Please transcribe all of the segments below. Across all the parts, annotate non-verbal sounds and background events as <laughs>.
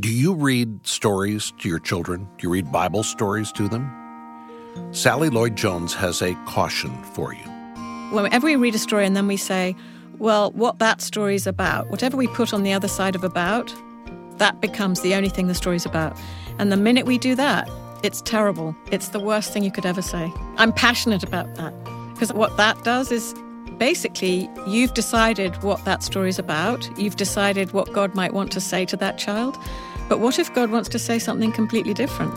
Do you read stories to your children? Do you read Bible stories to them? Sally Lloyd Jones has a caution for you. Whenever we read a story and then we say, well, what that story's about, whatever we put on the other side of about, that becomes the only thing the story's about. And the minute we do that, it's terrible. It's the worst thing you could ever say. I'm passionate about that because what that does is basically you've decided what that story's about, you've decided what God might want to say to that child. But what if God wants to say something completely different?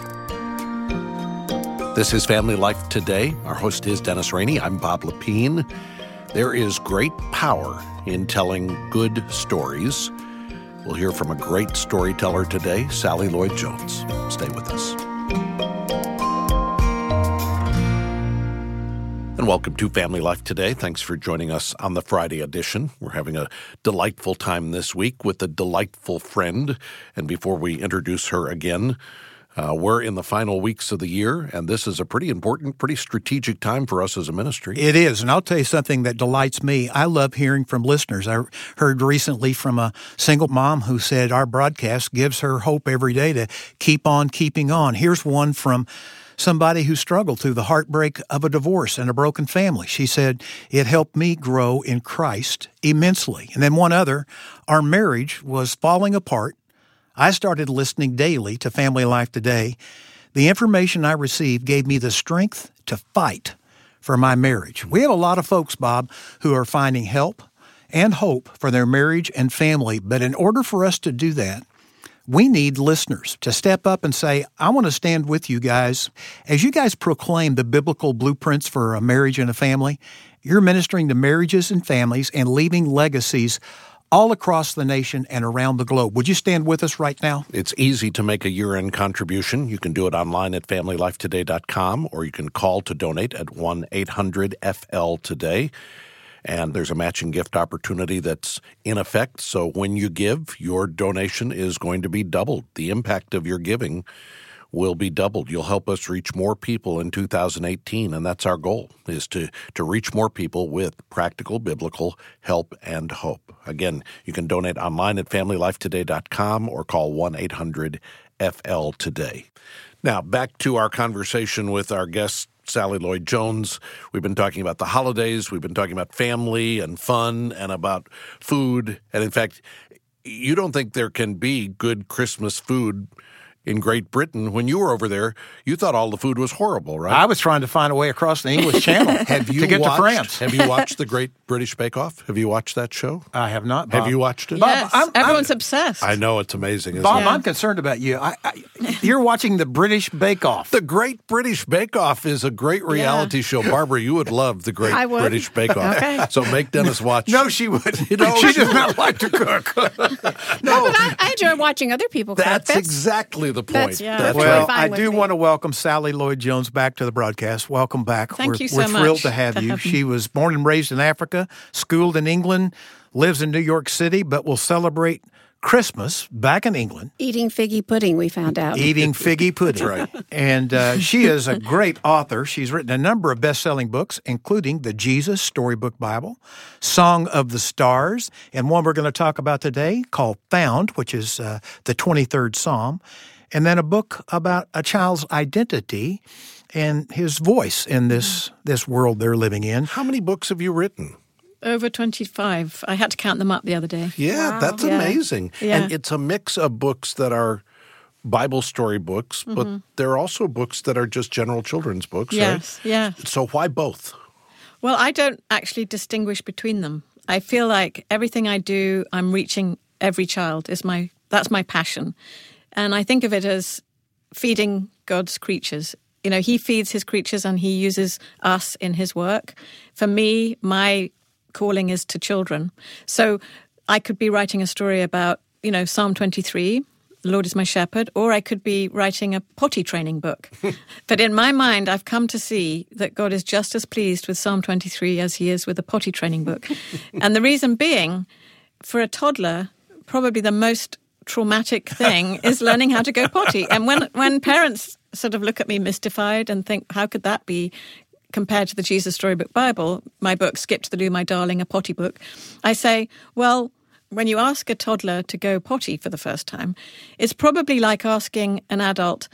This is Family Life Today. Our host is Dennis Rainey. I'm Bob Lepine. There is great power in telling good stories. We'll hear from a great storyteller today, Sally Lloyd Jones. Stay with us. And welcome to Family Life Today. Thanks for joining us on the Friday edition. We're having a delightful time this week with a delightful friend. And before we introduce her again, uh, we're in the final weeks of the year, and this is a pretty important, pretty strategic time for us as a ministry. It is. And I'll tell you something that delights me. I love hearing from listeners. I heard recently from a single mom who said our broadcast gives her hope every day to keep on keeping on. Here's one from somebody who struggled through the heartbreak of a divorce and a broken family. She said, It helped me grow in Christ immensely. And then one other, our marriage was falling apart. I started listening daily to Family Life Today. The information I received gave me the strength to fight for my marriage. We have a lot of folks, Bob, who are finding help and hope for their marriage and family. But in order for us to do that, we need listeners to step up and say, I want to stand with you guys. As you guys proclaim the biblical blueprints for a marriage and a family, you're ministering to marriages and families and leaving legacies all across the nation and around the globe. Would you stand with us right now? It's easy to make a year end contribution. You can do it online at familylifetoday.com or you can call to donate at 1 800 FL Today and there's a matching gift opportunity that's in effect. So when you give, your donation is going to be doubled. The impact of your giving will be doubled. You'll help us reach more people in 2018, and that's our goal: is to to reach more people with practical biblical help and hope. Again, you can donate online at familylifetoday.com or call one eight hundred FL today. Now back to our conversation with our guest Sally Lloyd Jones. We've been talking about the holidays, we've been talking about family and fun and about food. And in fact, you don't think there can be good Christmas food in Great Britain, when you were over there, you thought all the food was horrible, right? I was trying to find a way across the English Channel <laughs> have you to get watched, to France. have you watched the <laughs> Great British Bake Off? Have you watched that show? I have not. Bob. Have you watched it? Yes, I'm- I'm- everyone's obsessed. I know it's amazing. Isn't Bob, it? I'm concerned about you. I, I, you're watching the British Bake Off. The Great British Bake Off is a great reality show. Barbara, you would love the Great <laughs> I would. British Bake Off. Okay. So make Dennis watch. no, she would. You know, she she does not like to cook. No, but I, I enjoy watching other people cook. That's, exactly the point. that's- yeah. That's Totally well, fine I do me. want to welcome Sally Lloyd Jones back to the broadcast. Welcome back. Thank we're, you so We're thrilled to have to <laughs> you. have me. she was born and raised in Africa, schooled in England, lives in New York City, but will celebrate Christmas back in England Eating figgy pudding, we found out. eating figgy pudding. That's right. And uh, <laughs> she is a great author. She's written a number of best selling books, including the Jesus Storybook Bible, Song of the Stars, and one we're going to talk about today called Found, which is uh, the 23rd Psalm, and then a book about a child's identity and his voice in this, mm. this world they're living in. How many books have you written? Over 25. I had to count them up the other day. Yeah, that's Yeah. amazing. Yeah. And it's a mix of books that are Bible story books, but mm-hmm. there are also books that are just general children's books, Yes, yeah. So why both? Well, I don't actually distinguish between them. I feel like everything I do, I'm reaching every child. Is my that's my passion, and I think of it as feeding God's creatures. You know, He feeds His creatures, and He uses us in His work. For me, my calling is to children. So I could be writing a story about you know Psalm 23. The Lord is my shepherd, or I could be writing a potty training book. <laughs> but in my mind, I've come to see that God is just as pleased with Psalm 23 as he is with a potty training book. <laughs> and the reason being, for a toddler, probably the most traumatic thing is learning how to go potty. And when, when parents sort of look at me mystified and think, how could that be compared to the Jesus Storybook Bible, my book, Skip to the Loo, My Darling, a potty book, I say, well, when you ask a toddler to go potty for the first time, it's probably like asking an adult,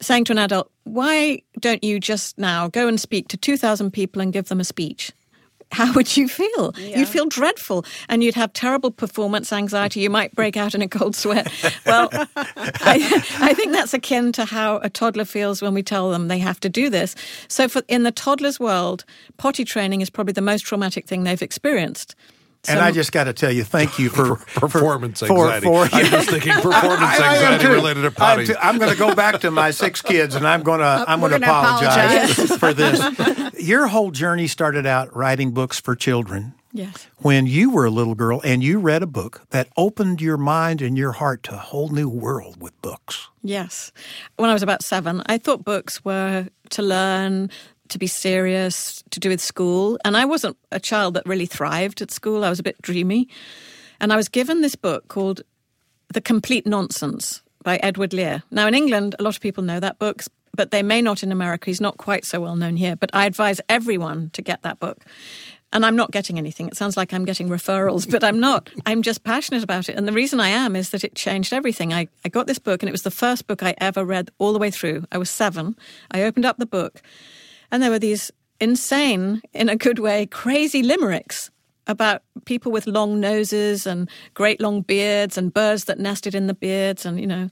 saying to an adult, why don't you just now go and speak to 2,000 people and give them a speech? How would you feel? Yeah. You'd feel dreadful and you'd have terrible performance anxiety. You might break out in a cold sweat. Well, I, I, think that's akin to how a toddler feels when we tell them they have to do this. So, for, in the toddler's world, potty training is probably the most traumatic thing they've experienced. And I just got to tell you, thank you for <laughs> performance for, anxiety. For, for, I was thinking performance I, I, anxiety related to potty. I'm, I'm going to go back to my six <laughs> kids, and I'm going to uh, I'm going to apologize, apologize for this. <laughs> Your whole journey started out writing books for children. Yes. When you were a little girl and you read a book that opened your mind and your heart to a whole new world with books. Yes. When I was about seven, I thought books were to learn, to be serious, to do with school. And I wasn't a child that really thrived at school. I was a bit dreamy. And I was given this book called The Complete Nonsense by Edward Lear. Now, in England, a lot of people know that book, but they may not in America. He's not quite so well known here. But I advise everyone to get that book. And I'm not getting anything. It sounds like I'm getting referrals, but I'm not. I'm just passionate about it. And the reason I am is that it changed everything. I, I got this book, and it was the first book I ever read all the way through. I was seven. I opened up the book and there were these insane, in a good way, crazy limericks about people with long noses and great long beards and birds that nested in the beards and, you know.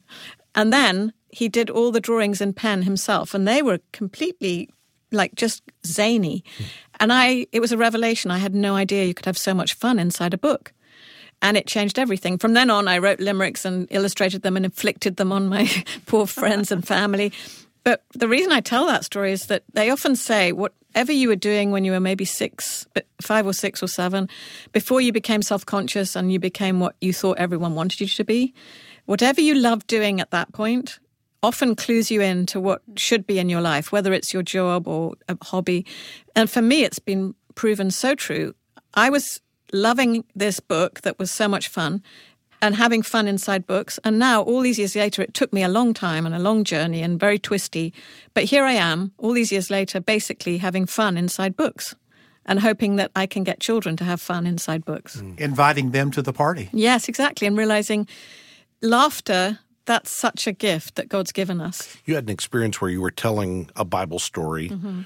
And then he did all the drawings in pen himself and they were completely like just zany. Hmm. And I, it was a revelation. I had no idea you could have so much fun inside a book. And it changed everything. From then on, I wrote limericks and illustrated them and inflicted them on my <laughs> poor friends and family. But the reason I tell that story is that they often say whatever you were doing when you were maybe six, five or six or seven, before you became self conscious and you became what you thought everyone wanted you to be, whatever you loved doing at that point often clues you in to what should be in your life, whether it's your job or a hobby. And for me, it's been proven so true. I was loving this book that was so much fun and having fun inside books. And now, all these years later, it took me a long time and a long journey and very twisty. But here I am, all these years later, basically having fun inside books and hoping that I can get children to have fun inside books. Mm. Inviting them to the party. Yes, exactly. And realizing laughter. That's such a gift that God's given us. You had an experience where you were telling a Bible story mm-hmm.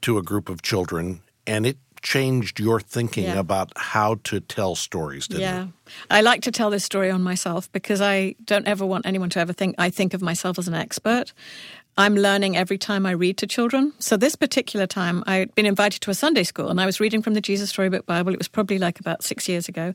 to a group of children, and it changed your thinking yeah. about how to tell stories, didn't yeah. it? I like to tell this story on myself because I don't ever want anyone to ever think I think of myself as an expert. I'm learning every time I read to children. So this particular time, I'd been invited to a Sunday school and I was reading from the Jesus Storybook Bible. It was probably like about six years ago.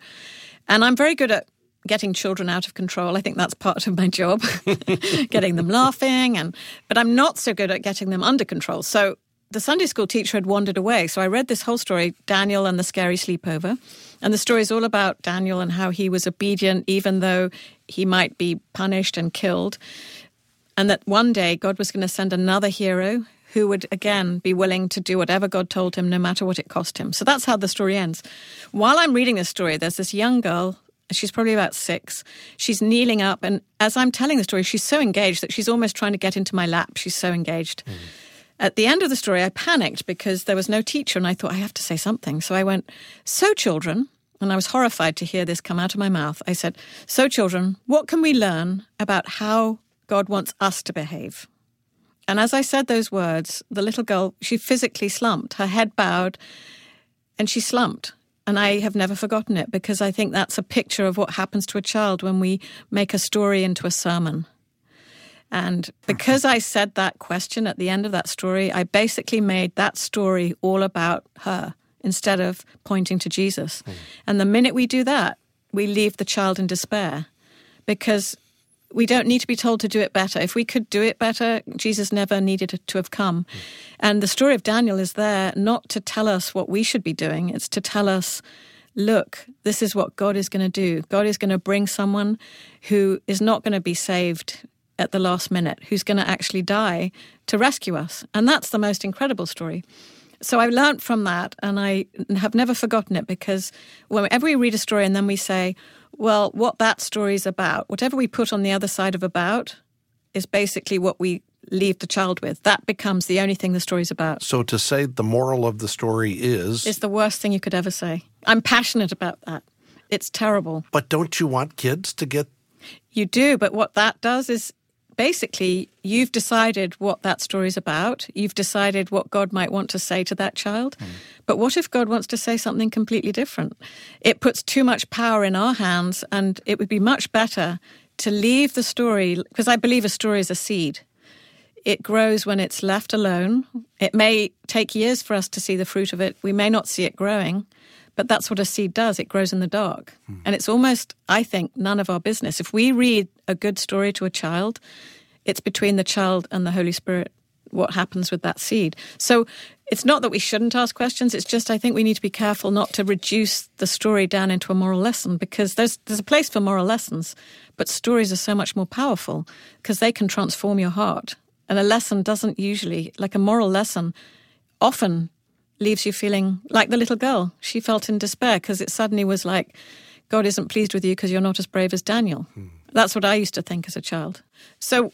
And I'm very good at getting children out of control. I think that's part of my job, <laughs> getting them laughing and but I'm not so good at getting them under control. So the Sunday school teacher had wandered away. So I read this whole story, Daniel and the Scary Sleepover. And the story is all about Daniel and how he was obedient, even though he might be punished and killed. And that one day God was going to send another hero who would again be willing to do whatever God told him, no matter what it cost him. So that's how the story ends. While I'm reading this story, there's this young girl. She's probably about six. She's kneeling up, and as I'm telling the story, she's so engaged that she's almost trying to get into my lap. She's so engaged. Mm. At the end of the story, I panicked because there was no teacher, and I thought I have to say something. So I went, So, children, and I was horrified to hear this come out of my mouth. I said, So, children, what can we learn about how God wants us to behave? And as I said those words, the little girl, she physically slumped, her head bowed, and she slumped. And I have never forgotten it because I think that's a picture of what happens to a child when we make a story into a sermon. And because I said that question at the end of that story, I basically made that story all about her instead of pointing to Jesus. Mm. And the minute we do that, we leave the child in despair because we don't need to be told to do it better. If we could do it better, Jesus never needed to have come. Mm. And the story of Daniel is there not to tell us what we should be doing, it's to tell us look, this is what God is going to do. God is going to bring someone who is not going to be saved at the last minute who's going to actually die to rescue us. And that's the most incredible story. So I learned from that and I have never forgotten it because whenever we read a story and then we say, well, what that story is about, whatever we put on the other side of about is basically what we leave the child with. That becomes the only thing the story's about. So to say the moral of the story is. Is the worst thing you could ever say. I'm passionate about that. it's terrible. But don't you want kids to get You do, but what that does is basically you've decided what that story's about. You've decided what God might want to say to that child. Hmm. But what if God wants to say something completely different? It puts too much power in our hands, and it would be much better to leave the story because I believe a story is a seed. It grows when it's left alone. It may take years for us to see the fruit of it. We may not see it growing, but that's what a seed does. It grows in the dark. Hmm. And it's almost, I think, none of our business. If we read a good story to a child, it's between the child and the Holy Spirit what happens with that seed. So it's not that we shouldn't ask questions. It's just I think we need to be careful not to reduce the story down into a moral lesson because there's there's a place for moral lessons, but stories are so much more powerful because they can transform your heart. And a lesson doesn't usually, like a moral lesson, often leaves you feeling like the little girl. She felt in despair because it suddenly was like, God isn't pleased with you because you're not as brave as Daniel. Hmm. That's what I used to think as a child. So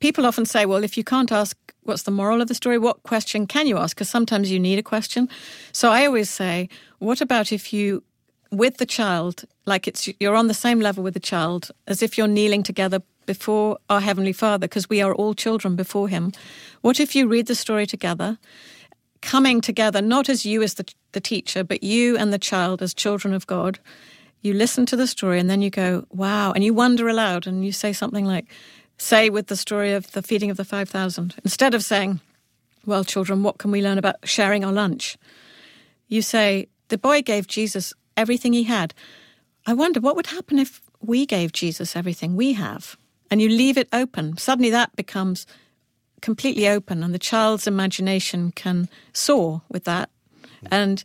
people often say, well, if you can't ask what's the moral of the story, what question can you ask? Because sometimes you need a question. So I always say, what about if you, with the child, like it's you're on the same level with the child as if you're kneeling together before our Heavenly Father, because we are all children before Him. What if you read the story together? coming together, not as you as the, the teacher, but you and the child as children of God. You listen to the story and then you go, wow, and you wonder aloud and you say something like, say with the story of the feeding of the 5,000, instead of saying, well, children, what can we learn about sharing our lunch? You say, the boy gave Jesus everything he had. I wonder what would happen if we gave Jesus everything we have? And you leave it open. Suddenly that becomes completely open and the child's imagination can soar with that and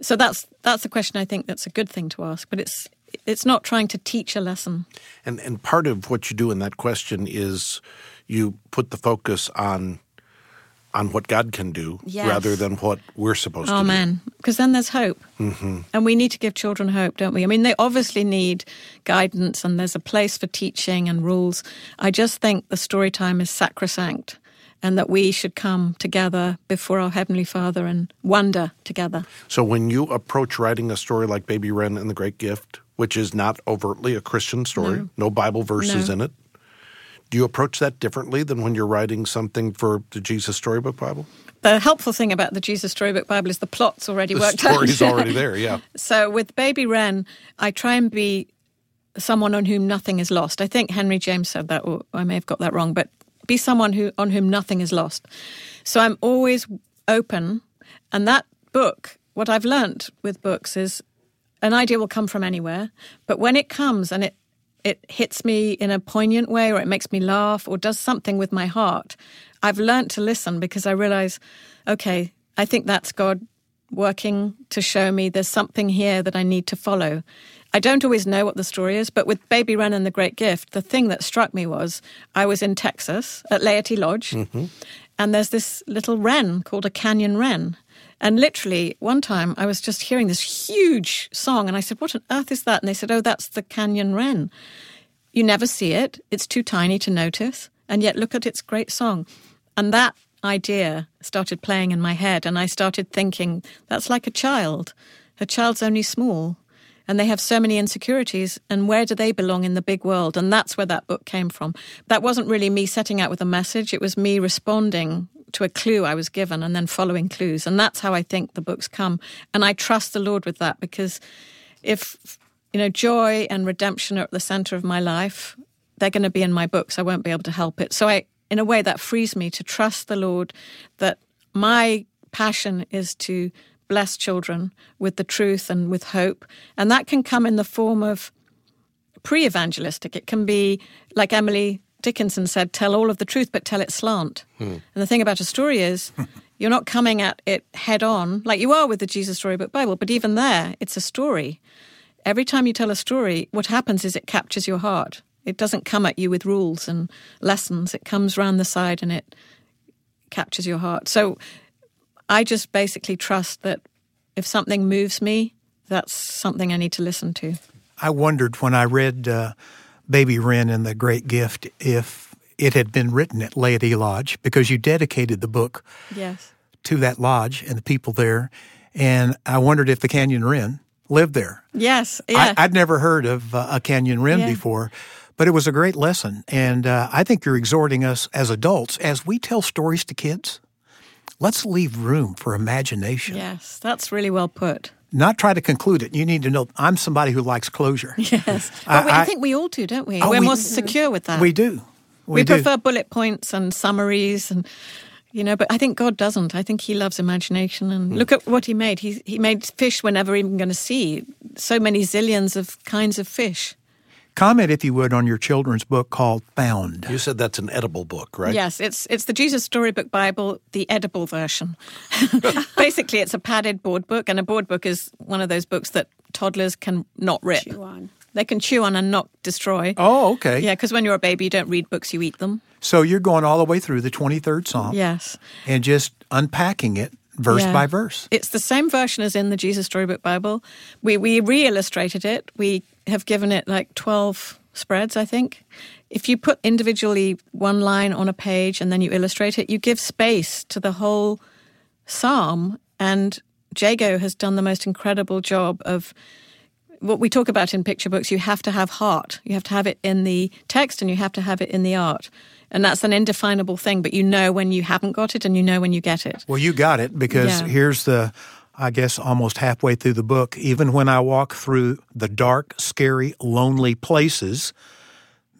so that's that's a question i think that's a good thing to ask but it's it's not trying to teach a lesson and and part of what you do in that question is you put the focus on on what God can do Yes. rather than what we're supposed to oh do. man because then there's hope Mm-hmm. and we need to give children hope don't we i mean they obviously need guidance and there's a place for teaching and rules i just think the story time is sacrosanct and that we should come together before our heavenly father and wonder together So when you approach writing a story like Baby Wren and the Great Gift, which is not overtly a Christian story, no, Bible verses No. in it, do you approach that differently than when you're writing something for the Jesus Storybook Bible? The helpful thing about the Jesus Storybook Bible is the plot's already The worked story's out. already there, yeah. <laughs> So with Baby Wren, I try and be someone on whom nothing is lost. I think Henry James said that, or I may have got that wrong, but be someone who on whom nothing is lost. So I'm always open, and that book, what I've learnt with books is an idea will come from anywhere, but when it comes and it it hits me in a poignant way or it makes me laugh or does something with my heart, I've learnt to listen because I realize, okay, I think that's God working to show me there's something here that I need to follow. I don't always know what the story is, but with Baby Wren and the Great Gift, the thing that struck me was I was in Texas at Laity Lodge, mm-hmm. and there's this little wren called a canyon wren. And literally, one time I was just hearing this huge song, and I said, What on earth is that? And they said, Oh, that's the canyon wren. You never see it, it's too tiny to notice, and yet look at its great song. And that idea started playing in my head, and I started thinking, That's like a child. A child's only small, and they have so many insecurities, and where do they belong in the big world? And that's where that book came from. That wasn't really me setting out with a message, it was me responding to a clue I was given and then following clues. And that's how I think the books come. And I trust the Lord with that because if, you know, joy and redemption are at the center of my life, they're going to be in my books. I won't be able to help it. So I, in a way, that frees me to trust the Lord that my passion is to bless children with the truth and with hope. And that can come in the form of pre evangelistic. It can be, like Emily Dickinson said, tell all of the truth, but tell it slant. Hmm. And the thing about a story is, <laughs> you're not coming at it head on, like you are with the Jesus Storybook Bible, but even there, it's a story. Every time you tell a story, what happens is it captures your heart. It doesn't come at you with rules and lessons, it comes round the side and it captures your heart. So I just basically trust that if something moves me, that's something I need to listen to. I wondered when I read uh, Baby Wren and the Great Gift if it had been written at Laity Lodge because you dedicated the book Yes. to that lodge and the people there. And I wondered if the Canyon Wren lived there. Yes, yeah. I, would never heard of uh, a canyon wren Yeah. before, but it was a great lesson. And uh, I think you're exhorting us as adults, as we tell stories to kids, let's leave room for imagination. yes, that's really well put. Not try to conclude it. You need to know I'm somebody who likes closure. <laughs> Yes. But I- we, I, think we all do, don't we? Oh, We're we- more secure with that. We do. We, We, do. prefer bullet points and summaries and you know, but I think God doesn't. I think he loves imagination and hmm. look at what he made. He he made fish we're never even going to see. So many zillions of kinds of fish. Comment, if you would, on your children's book called Found. You said that's an edible book, right? Yes, it's it's the Jesus Storybook Bible, the edible version. <laughs> Basically, it's a padded board book, and a board book is one of those books that toddlers can not rip. Chew on. They can chew on and not destroy. Oh, okay. Yeah, because when you're a baby, you don't read books; you eat them. So you're going all the way through the 23rd Psalm Yes. and just unpacking it verse Yeah. by verse. It's the same version as in the Jesus Storybook Bible. We we re-illustrated it. We have given it like twelve spreads, I think. If you put individually one line on a page and then you illustrate it, you give space to the whole psalm. And Jago has done the most incredible job of what we talk about in picture books. You have to have heart. You have to have it in the text, and you have to have it in the art. And that's an indefinable thing, but you know when you haven't got it, and you know when you get it. Well, you got it because Yeah. here's the, I guess, almost halfway through the book. Even when I walk through the dark, scary, lonely places,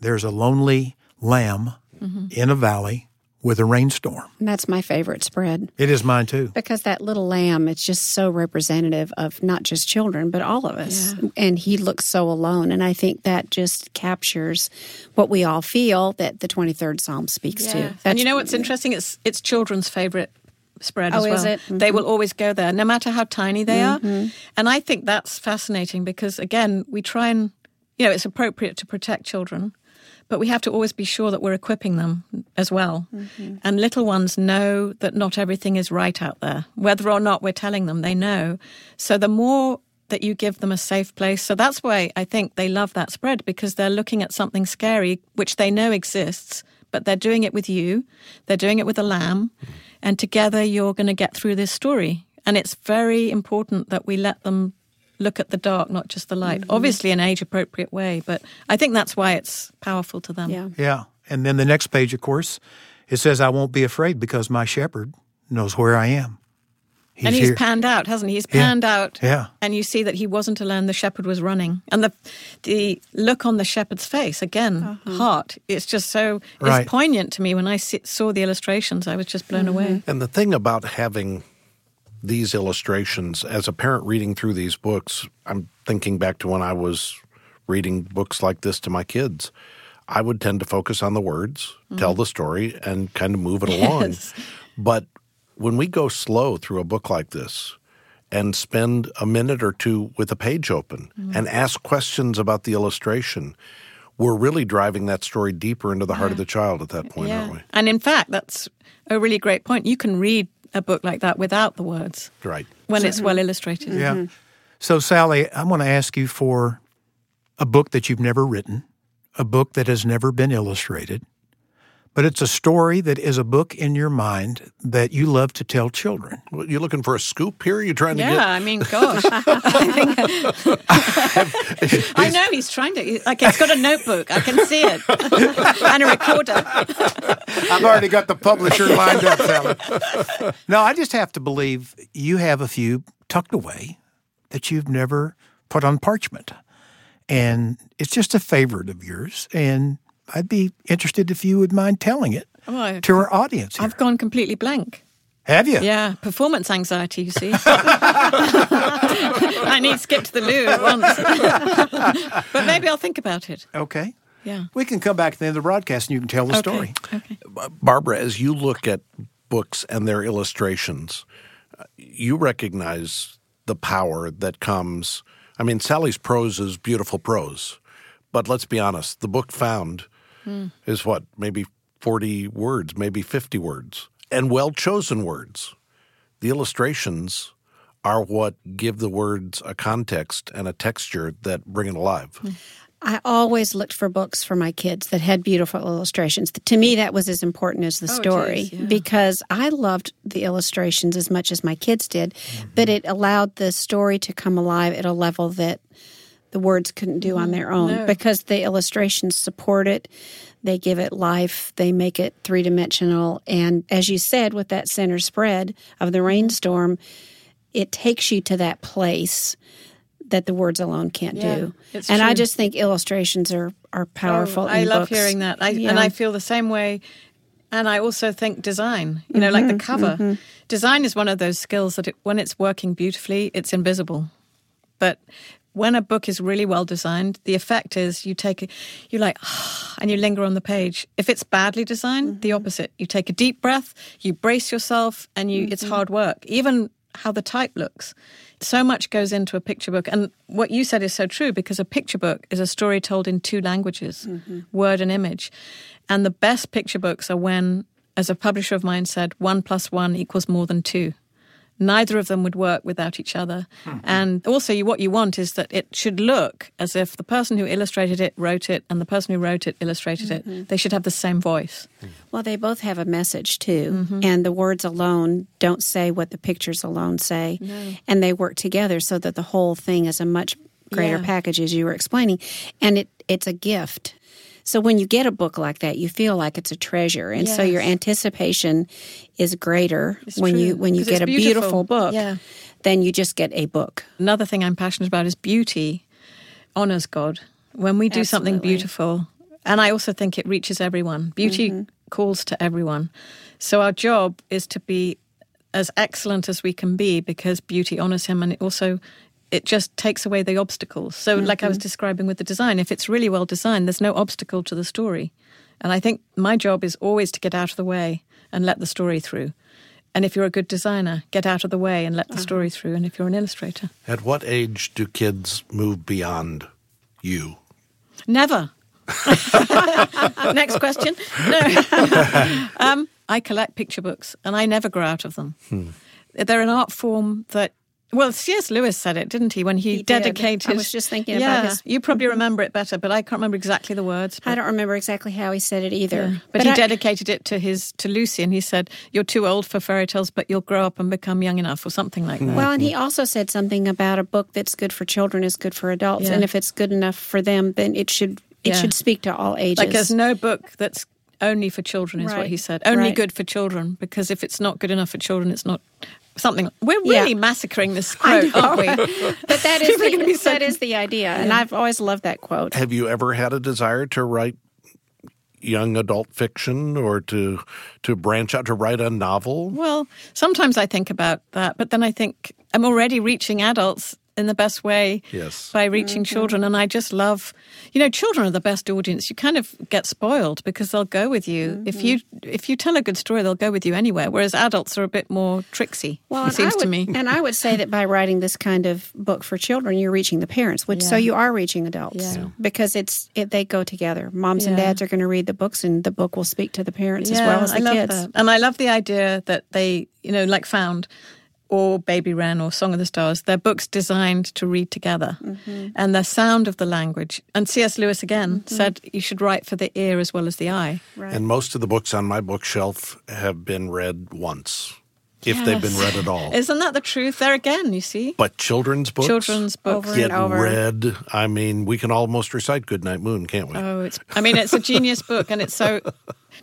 there's a lonely lamb Mm-hmm. in a valley with a rainstorm. And that's my favorite spread It is mine too. because that little lamb it's just so representative of not just children, but all of us. And he looks so alone. And I think that just captures what we all feel that the 23rd Psalm speaks to. and you know what's interesting? It's it's children's favorite spread Oh, as well. is it? They mm-hmm. will always go there, no matter how tiny they are. Mm-hmm. And I think that's fascinating because again, we try and you know it's appropriate to protect children, but we have to always be sure that we're equipping them as well. Mm-hmm. And little ones know that not everything is right out there, whether or not we're telling them. They know. So the more that you give them a safe place. So that's why I think they love that spread because they're looking at something scary, which they know exists, but they're doing it with you. They're doing it with a lamb. And together you're going to get through this story. And it's very important that we let them look at the dark, not just the light. Mm-hmm. Obviously, in age appropriate way, but I think that's why it's powerful to them. yeah. Yeah. And then the next page, of course, it says, I won't be afraid because my shepherd knows where I am. He's and he's here. panned out, hasn't he? He's Yeah. panned out. Yeah. And you see that he wasn't alone, the shepherd was running. And the the look on the shepherd's face, again, uh-huh. heart, it's just so Right. it's poignant to me when I see, saw the illustrations. I was just blown mm-hmm. away. And the thing about having these illustrations, as a parent reading through these books, I'm thinking back to when I was reading books like this to my kids. I would tend to focus on the words, tell the story, and kind of move it <laughs> along. Yes. But when we go slow through a book like this and spend a minute or two with a page open mm-hmm. and ask questions about the illustration, we're really driving that story deeper into the heart of the child at that point, aren't we? And in fact, that's a really great point. You can read a book like that without the words Right. when it's well mm-hmm. illustrated. Yeah. Mm-hmm. So, Sally, I want to ask you for a book that you've never written, a book that has never been illustrated, but it's a story that is a book in your mind that you love to tell children. What, you looking for a scoop here? You trying to Yeah, get I mean, gosh. I, <laughs> I know he's trying to. Like, he's got a notebook. I can see it. <laughs> and a recorder. I've already got the publisher lined up, Sally. <laughs> no, I just have to believe you have a few tucked away that you've never put on parchment. And it's just a favorite of yours. And I'd be interested if you would mind telling it Oh, to our audience. Here. I've gone completely blank. have you? Yeah, performance anxiety, you see. <laughs> I need to skip to the loo at once. <laughs> but maybe I'll think about it. Okay. Yeah. We can come back to the end of the broadcast and you can tell the Okay. story. Okay. Barbara, as you look at books and their illustrations, uh, you recognize the power that comes. I mean, Sally's prose is beautiful prose, but let's be honest, the book found is what, maybe 40 words, maybe 50 words, and well chosen words. The illustrations are what give the words a context and a texture that bring it alive. I always looked for books for my kids that had beautiful illustrations. To me, that was as important as the Oh, story geez, yeah. because I loved the illustrations as much as my kids did, Mm-hmm. but it allowed the story to come alive at a level that the words couldn't do on their own Mm-hmm. No. because the illustrations support it. They give it life. They make it three dimensional. And as you said, with that center spread of the rainstorm, it takes you to that place that the words alone can't Yeah, do. and I just think illustrations are, are powerful. Oh, I love books. hearing that. I, Yeah. And I feel the same way. And I also think design, you know, like Mm-hmm, the cover. Design is one of those skills that it, when it's working beautifully, it's invisible. But when a book is really well designed, the effect is you take, a, you like, <sighs> and you linger on the page. If it's badly designed, Mm-hmm. the opposite. You take a deep breath, you brace yourself, and you, it's Mm-hmm. hard work. Even how the type looks. So much goes into a picture book. And what you said is so true because a picture book is a story told in two languages, word and image. And the best picture books are when, as a publisher of mine said, one plus one equals more than two. Neither of them would work without each other. Hmm. And also, you, what you want is that it should look as if the person who illustrated it wrote it and the person who wrote it illustrated it. Mm-hmm. They should have the same voice. Hmm. Well, they both have a message too, Mm-hmm. and the words alone don't say what the pictures alone say, and they work together so that the whole thing is a much greater Yeah. package, as you were explaining, and it it's a gift. So when you get a book like that, you feel like it's a treasure, and so your anticipation is greater It's when you when you get a beautiful, beautiful. book Yeah. than you just get a book. Another thing I'm passionate about is beauty honors God. When we do something beautiful, and I also think it reaches everyone, beauty mm-hmm. calls to everyone. So our job is to be as excellent as we can be because beauty honors him and it also it just takes away the obstacles. So like I was mm-hmm. describing with the design, if it's really well designed, there's no obstacle to the story. And I think my job is always to get out of the way and let the story through. And if you're a good designer, get out of the way and let the uh-huh. story through. And if you're an illustrator, At what age do kids move beyond you? Never. <laughs> Next question. No. <laughs> um, I collect picture books and I never grow out of them. Hmm. They're an art form that, well, C.S. Lewis said it, didn't he, when he, He did. dedicated. I was just thinking about yeah, his- You probably mm-hmm. remember it better, but I can't remember exactly the words. I don't remember exactly how he said it either, but, he I- dedicated it to his to Lucy, and he said, "You're too old for fairy tales, but you'll grow up and become young enough," or something like that. Well, and he also said something about a book that's good for children is good for adults, Yeah. and if it's good enough for them, then it should it Yeah. should speak to all ages. Like there's no book that's only for children, is what he said. Only Right. good for children, because if it's not good enough for children, it's not something. We're Yeah. really massacring this quote, aren't we? but that <laughs> is People are gonna be the, so that is the idea, and I've always loved that quote. Have you ever had a desire to write young adult fiction or to to branch out to write a novel? Well, sometimes I think about that, but then I think I'm already reaching adults in the best way Yes. by reaching Mm-hmm. children. And I just love, you know, children are the best audience. You kind of get spoiled because they'll go with you. If you Mm-hmm. if you tell a good story, they'll go with you anywhere. Whereas adults are a bit more tricksy. Well, it and seems I would, to me. <laughs> and I would say that by writing this kind of book for children, you're reaching the parents, which so you are reaching adults Yeah. because it's it, they go together. Moms and dads are going to read the books, and the book will speak to the parents as well as the I love kids. That. And I love the idea that they, you know, like Found or Baby Wren or Song of the Stars, they're books designed to read together. Mm-hmm. And the sound of the language. And C.S. Lewis again said you should write for the ear as well as the eye. Right. And most of the books on my bookshelf have been read once, if they've been read at all. Isn't that the truth? There again, you see. but children's books Children's books. Over get and over. read. I mean, we can almost recite Goodnight Moon, can't we? Oh, it's. I mean, it's a genius book, and it's so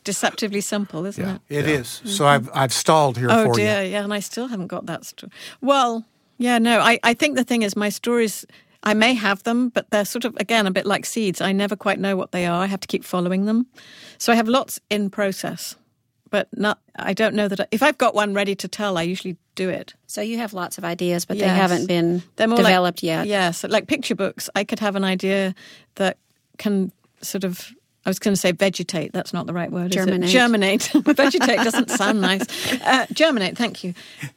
deceptively simple, isn't Yeah. it? It is. So I've I've stalled here Oh for dear, you. yeah, and I still haven't got that story. Well, yeah, no, I, I think the thing is my stories. I may have them, but they're sort of again a bit like seeds. I never quite know what they are. I have to keep following them. So I have lots in process, but not. I don't know that I, if I've got one ready to tell, I usually do it. So you have lots of ideas, but they haven't been more like- developed yet. Yes, like picture books, I could have an idea that can sort of. I was going to say vegetate. That's not the right word. Germinate. Is it? Germinate. <laughs> vegetate doesn't sound nice. Uh, germinate. Thank you.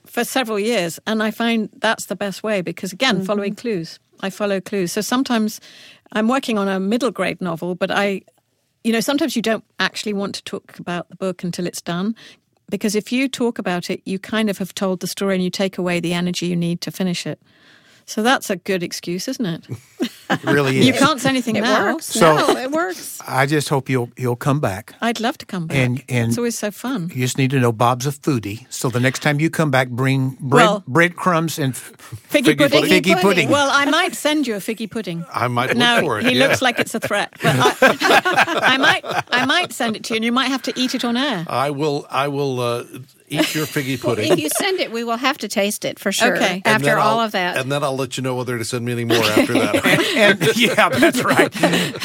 For several years, and I find that's the best way because again, following clues. I follow clues. So sometimes I'm working on a middle grade novel, but I, you know, sometimes you don't actually want to talk about the book until it's done. Because if you talk about it, you kind of have told the story and you take away the energy you need to finish it. So that's a good excuse, isn't it? <laughs> It really is. You can't say anything It now. works. So- no, it works. I just hope you'll you'll come back. I'd love to come back. And- and- it's always so fun. You just need to know Bob's a foodie, so the next time you come back, bring bread, Well- breadcrumms and f- Figgy, Figgy pudding. pudding. figgy pudding. Well, I might send you a figgy pudding. I might look now, for it. he yeah. looks like it's a threat, but I, <laughs> I might, I might send it to you, and you might have to eat it on air. I will. I will uh, eat your figgy pudding. if you send it, we will have to taste it for sure. Okay. After all of that. and then I'll let you know whether to send me any more after that. <laughs> and <laughs> yeah, <laughs> that's right.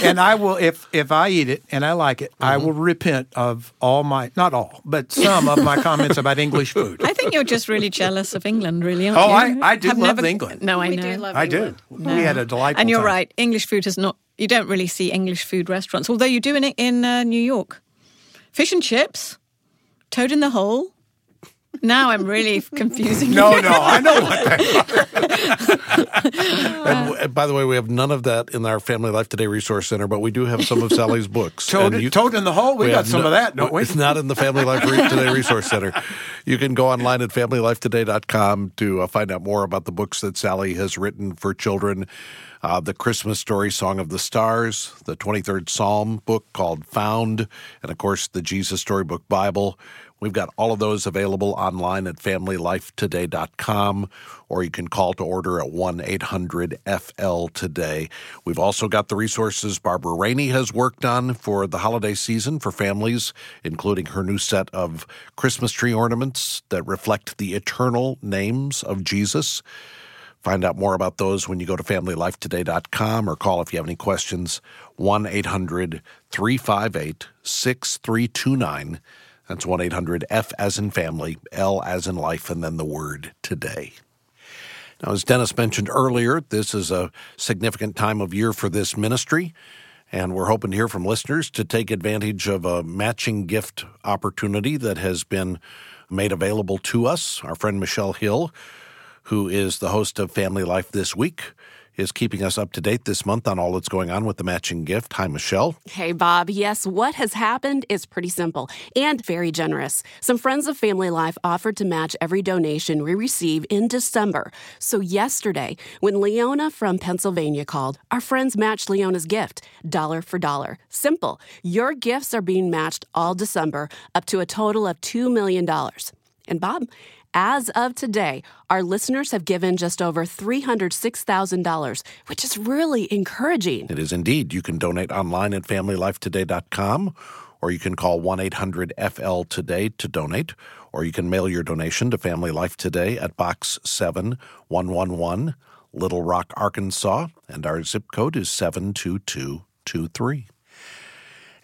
And I will if if I eat it and I like it, I Mm-hmm. will repent of all my not all, but some of my comments about English <laughs> food. I think you're just really jealous of England, really, aren't Oh, you? I- I do Have love never- England. No, I we know. do love I do. England. We had a delightful and you're time. right. English food is not. You don't really see English food restaurants, although you do in in uh, New York. Fish and chips, toad in the hole. Now I'm really <laughs> confusing. you. No, no, I know what that and, and by the way, we have none of that in our Family Life Today Resource Center, but we do have some of Sally's books. Toad, you- toad in the hole. We, got some no- of that, don't we? It's not in the Family Life Re- Today Resource Center. You can go online at familylifetoday.com to uh, find out more about the books that Sally has written for children. Uh, the Christmas Story Song of the Stars, the 23rd Psalm book called Found, and of course the Jesus Storybook Bible. We've got all of those available online at familylifetoday.com, or you can call to order at 1 800 FL Today. We've also got the resources Barbara Rainey has worked on for the holiday season for families, including her new set of Christmas tree ornaments that reflect the eternal names of Jesus. Find out more about those when you go to familylifetoday.com or call if you have any questions 1 800 358 6329. That's 1 800 F as in family, L as in life, and then the word today. Now, as Dennis mentioned earlier, this is a significant time of year for this ministry, and we're hoping to hear from listeners to take advantage of a matching gift opportunity that has been made available to us. Our friend Michelle Hill, who is the host of Family Life This Week, is keeping us up to date this month on all that's going on with the matching gift. Hi, Michelle. Hey, Bob. Yes, what has happened is pretty simple and very generous. Some friends of Family Life offered to match every donation we receive in December. So, yesterday, when Leona from Pennsylvania called, our friends matched Leona's gift, dollar for dollar. Simple. Your gifts are being matched all December up to a total of $2 million. And, Bob, as of today, our listeners have given just over $306,000, which is really encouraging. It is indeed. You can donate online at familylifetoday.com or you can call 1 800 FL Today to donate, or you can mail your donation to Family Life Today at Box 7111, Little Rock, Arkansas, and our zip code is 72223.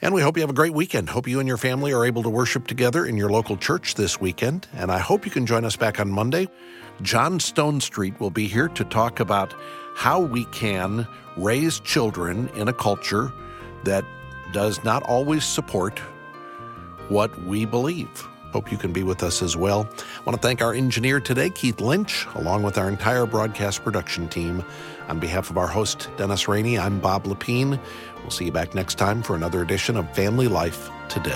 And we hope you have a great weekend. Hope you and your family are able to worship together in your local church this weekend. And I hope you can join us back on Monday. John Stonestreet will be here to talk about how we can raise children in a culture that does not always support what we believe. Hope you can be with us as well. I want to thank our engineer today, Keith Lynch, along with our entire broadcast production team. On behalf of our host, Dennis Rainey, I'm Bob Lepine. We'll see you back next time for another edition of Family Life Today.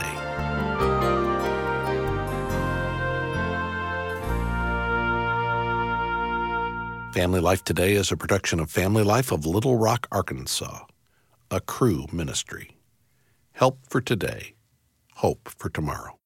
Family Life Today is a production of Family Life of Little Rock, Arkansas, a Cru ministry. Help for today, hope for tomorrow.